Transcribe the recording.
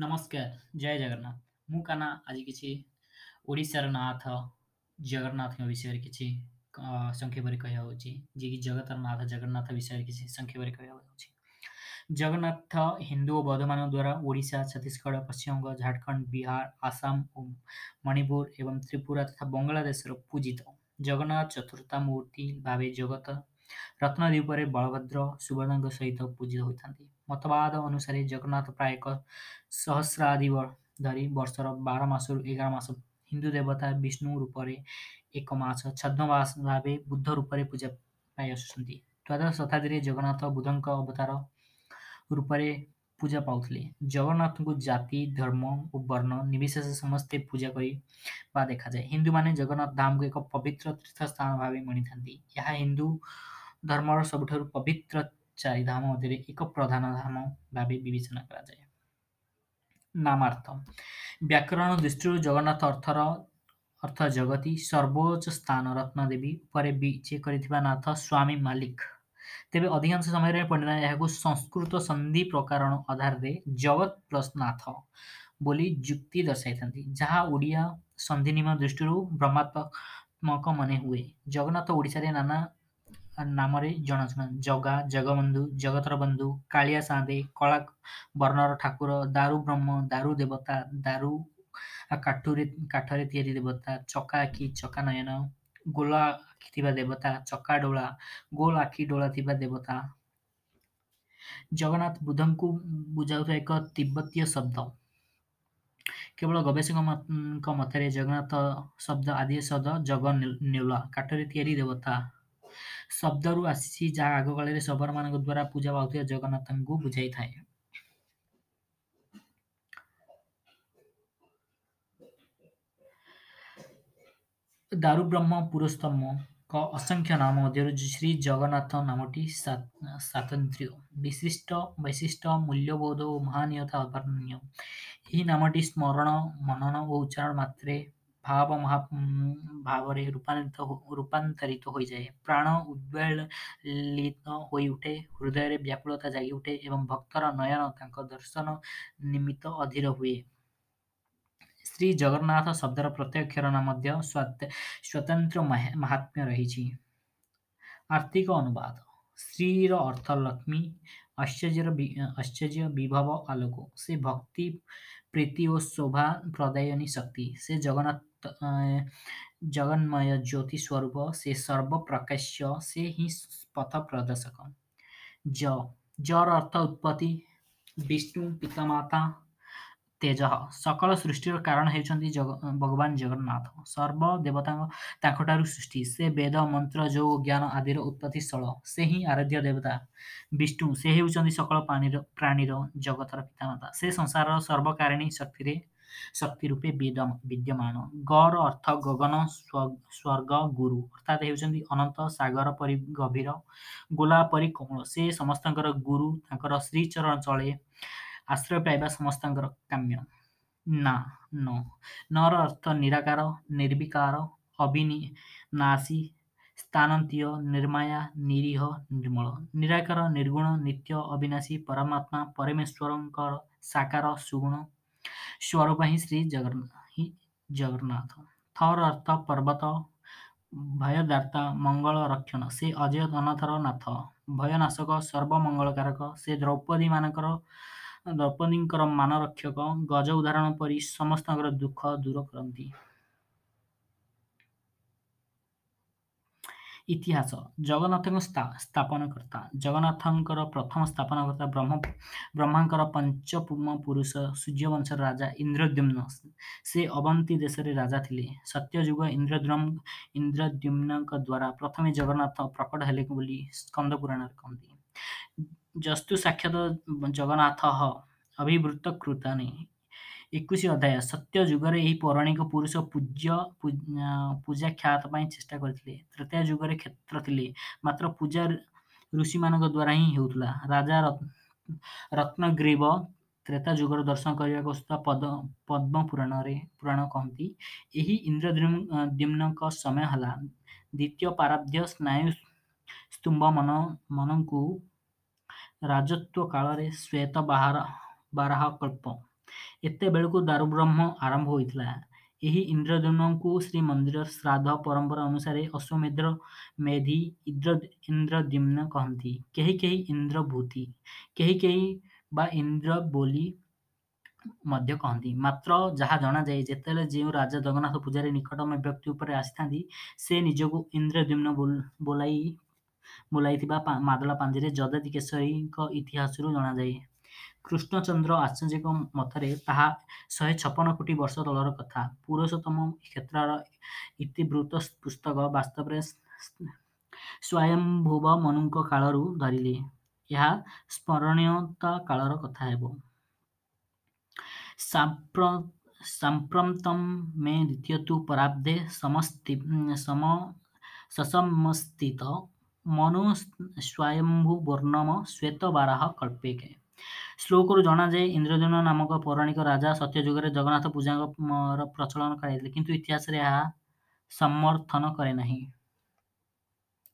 नमस्कार जय जगन्नाथ मुना आज किसी ओडार नाथ जगन्नाथ विषय कि संक्षेप कह जगत नाथ जगन्नाथ विषय कि संक्षेप कह जगन्नाथ हिंदू और बौद्ध मान द्वारा ओडा छत्तीशगढ़ पश्चिम बंग झारखंड बिहार आसाम मणिपुर एवं त्रिपुरा तथा बंगलादेश पूजित जगन्नाथ मूर्ति भाव जगत रत्न दुपले बलभद्र सहित पूजित हुन्छ मतवाद अनुसार जगन्नाथ प्राय सहस एघार मास हिन्दू देवता विष्णु रूपले बुद्ध रूपरे पूजा पाइस शताब्दीले जगन्नाथ बुद्ध अवतार रूपरे पूजा जगन्नाथको जाति धर्म वर्ण नाए हिन्दू जगन्नाथ धामको एक पवित्र तीर्थ स्थान भावी मणिथाहा हिन्दू धर्म र सबै पवित्र चारिधाम एक प्रधान नामार्थ व्याकरण दृष्टि जगन्नाथ र अर्थ जगती सर्वोच्च स्थान बिचे करथिबा नाथ स्वामी मालिक तेबे अधिकांश समय पण्डित यहाँ संस्कृत सन्धि प्रकारण आधारले जगत प्लस नाथ बोली दर्शा जहाँ ओडि सन्धि दृष्टिहरू भ्रमा मन हुने जगन्नाथ रे नाना ନାମରେ ଜଣାଶୁଣା ଜଗା ଜଗବନ୍ଧୁ ଜଗତର ବନ୍ଧୁ କାଳିଆ ସାନ୍ଦେ କଳା ବର୍ଣ୍ଣର ଠାକୁର ଦାରୁ ବ୍ରହ୍ମ ଦାରୁ ଦେବତା ଦାରୁ କାଠୁରେ କାଠରେ ତିଆରି ଦେବତା ଚକା ଆଖି ଚକା ନୟନ ଗୋଲ ଆଖି ଥିବା ଦେବତା ଚକା ଡୋଳା ଗୋଲ ଆଖି ଡୋଳା ଥିବା ଦେବତା ଜଗନ୍ନାଥ ବୁଦ୍ଧଙ୍କୁ ବୁଝାଉଥିବା ଏକ ତିବ୍ବତୀୟ ଶବ୍ଦ କେବଳ ଗବେଷକଙ୍କ ମତରେ ଜଗନ୍ନାଥ ଶବ୍ଦ ଆଦି ଶବ୍ଦ ଜଗ ନେଉଳା କାଠରେ ତିଆରି ଦେବତା ଶବ୍ଦରୁ ଆସିଛି ଯାହା ଆଗକାଳରେ ଶବରମାନଙ୍କ ଦ୍ୱାରା ପୂଜା ପାଉଥିବା ଜଗନ୍ନାଥଙ୍କୁ ବୁଝାଇଥାଏ ଦାରୁବ୍ରହ୍ମ ପୁରୁଷୋତ୍ତମଙ୍କ ଅସଂଖ୍ୟ ନାମ ମଧ୍ୟରୁ ଶ୍ରୀ ଜଗନ୍ନାଥ ନାମଟି ସ୍ୱାତନ୍ତ୍ର୍ୟ ବିଶିଷ୍ଟ ବୈଶିଷ୍ଟ୍ୟ ମୂଲ୍ୟବୋଧ ଓ ମହାନୀୟତା ଅବର୍ଣ୍ଣୀୟ ଏହି ନାମଟି ସ୍ମରଣ ମନନ ଓ ଉଚ୍ଚାରଣ ମାତ୍ରେ ભાવ ભાવરે રૂપાંતરિત રૂપાંતરિત હોઈ જાય પ્રાણ ઉદ્વેલિત હોઈ ଉଠେ ହୃଦୟରେ ବ୍ୟାକୁଳତା ଜାଗି ଉଠେ ଏବଂ ଭକ୍ତର ନୟନ ତାଙ୍କ ଦର୍ଶନ ନିମିତ୍ତ ଅଧୀର ହୁଏ ଶ୍ରୀ ଜଗନ୍ନାଥ ଶବ୍ଦର ପ୍ରତ୍ୟେକ କ୍ଷରଣ ମଧ୍ୟ ସ୍ୱତନ୍ତ୍ର ମାହାତ୍ମ୍ୟ ରହିଛି ଆର୍ଥିକ ଅନୁବାଦ ଶ୍ରୀର ଅର୍ଥ ଲକ୍ଷ୍ମୀ ଐଶ୍ୱର୍ଯ୍ୟର ଐଶ୍ୱର୍ଯ୍ୟ ବିଭବ ଆଲୋକ ସେ ଭକ୍ତି ପ୍ରୀତି ଓ ଶୋଭା ପ୍ରଦାୟନୀ ଶକ୍ତି ସେ ଜଗନ୍ନାଥ जगन्मय ज्योति स्वरूप से सर्वप्रकाश्य से पथ प्रदर्शक ज अर्थ उत्पत्ति विष्णु पितामाता तेज सकल सृष्टि कारण हेर्छ जग भगवान् जगन्नाथ सर्वदेवता सृष्टि से वेद मन्त्र जो ज्ञान आदि र उत्पत्ति सल से देवता विष्णु सेन्ट सकल पानी प्राणी र जगत र से संसार सर्वकारिणी शक्तिर ଶକ୍ତି ରୂପେ ବିଦ୍ୟମାନ ଗର ଅର୍ଥ ଗଗନ ସ୍ୱର୍ଗ ଗୁରୁ ଅର୍ଥାତ୍ ହେଉଛନ୍ତି ଅନନ୍ତ ସାଗର ପରି ଗଭୀର ଗୋଲା ପରି କୋମଳ ସେ ସମସ୍ତଙ୍କର ଗୁରୁ ତାଙ୍କର ଶ୍ରୀଚରଣ ଚଳେ ଆଶ୍ରୟ ପାଇବା ସମସ୍ତଙ୍କର କାମ୍ୟ ନା ନ ନର ଅର୍ଥ ନିରାକାର ନିର୍ବିକାର ଅବିନାଶୀ ସ୍ଥାନୀୟ ନିର୍ମାୟା ନିରୀହ ନିର୍ମଳ ନିରାକାର ନିର୍ଗୁଣ ନିତ୍ୟ ଅବିନାଶୀ ପରମାତ୍ମା ପରମେଶ୍ୱରଙ୍କର ସାକାର ସୁଗୁଣ स्वरूप हिँ श्री जगन्ना जगन्नाथ थर अर्थ पर्वत दर्ता मंगल रक्षण से अजय धनाथर नाथ भय नाशक कारक से द्रौपदी म द्रौपदीको मान रक्षक गज उदाहरण परि समस्त दुख दूर कति इतिहास जगन्नाथको स्थापनाकर्ता जगन्नाथको प्रथम स्थापनाकर्ता ब्रह्म ब्रह्मा पुरुष सूर्यवंश राजा इन्द्रद्युम्न से अवन्ती देश र राजा ले सत्युग इन्द्रद इन्द्रद्युम्नको द्वारा प्रथमे जगन्नाथ प्रकट जस्तु साक्षात जगन्नाथ अभिवृतक कृत एकुश अध्याय सत्य युगर यही पौराणिक पुरुष पूज्य पूजा ख्यात चेष्टा करते तृतीय युगर क्षेत्र थे मात्र पूजा ऋषि मान द्वारा ही होता राजा रत्न ग्रीव त्रेता युगर दर्शन करने को पद पद्म पुराण पुराण कहती इंद्र दिम्न समय है द्वितीय पाराध्य स्नायु स्तंभ मन मन को राजत्व काल श्वेत बाहर बाराह कल्प ଏତେବେଳକୁ ଦାରୁବ୍ରହ୍ମ ଆରମ୍ଭ ହୋଇଥିଲା। ଏହି ଇନ୍ଦ୍ରଦ୍ୟୁମ୍ନଙ୍କୁ ଶ୍ରୀମନ୍ଦିର ଶ୍ରାଦ୍ଧ ପରମ୍ପରା ଅନୁସାରେ ଅଶ୍ୱମେଧ ମେଧି ଇନ୍ଦ୍ର ଇନ୍ଦ୍ରଦ୍ୟୁମ୍ନ କହନ୍ତି। କେହି କେହି ଇନ୍ଦ୍ରଭୂତି, କେହି କେହି ବା ଇନ୍ଦ୍ର ବୋଲି ମଧ୍ୟ କହନ୍ତି। ମାତ୍ର ଯାହା ଜଣାଯାଏ, ଯେତେବେଳେ ଯେଉଁ ରାଜା ଜଗନ୍ନାଥ ପୂଜାରେ ନିକଟମ ବ୍ୟକ୍ତି ଉପରେ ଆସିଥାନ୍ତି, ସେ ନିଜକୁ ଇନ୍ଦ୍ରଦ୍ୟୁମ୍ନ ବୋଲାଇ ବୋଲାଇଥିବା ମାଦଳା ପାଞ୍ଜିରେ ଯଯାତି କେଶରୀଙ୍କ ଇତିହାସରୁ ଜଣାଯାଏ। କୃଷ୍ଣଚନ୍ଦ୍ର ଆଚାର୍ଯ୍ୟଙ୍କ ମତରେ ତାହା ଶହେ ଛପନ କୋଟି ବର୍ଷ ତଳର କଥା ପୁରୁଷୋତ୍ତମ କ୍ଷେତ୍ରର ଇତିବୃତ୍ତ ପୁସ୍ତକ ବାସ୍ତବରେ ସ୍ୱୟଂଭୁବ ମନୁଙ୍କ କାଳରୁ ଧରିଲେ ଏହା ସ୍ମରଣୀୟତା କାଳର କଥା ହେବ ସାମ୍ପ୍ରତମ ମେ ଦ୍ୱିତୀୟ ତୁ ପରାବ୍ଧେ ସମସ୍ତି ସମସ୍ତିତ ମନୁ ସ୍ୱୟଂଭୁ ବର୍ଣ୍ଣମ ଶ୍ୱେତବାରାହ କଳ୍ପିକେ ଶ୍ଲୋକରୁ ଜଣାଯାଏ ଇନ୍ଦ୍ରଜନ ନାମକ ପୌରାଣିକ ରାଜା ସତ୍ୟ ଯୁଗରେ ଜଗନ୍ନାଥ ପୂଜାଙ୍କର ପ୍ରଚଳନ କରାଯାଇଥିଲେ କିନ୍ତୁ ଇତିହାସରେ ଏହା ସମର୍ଥନ କରେ ନାହିଁ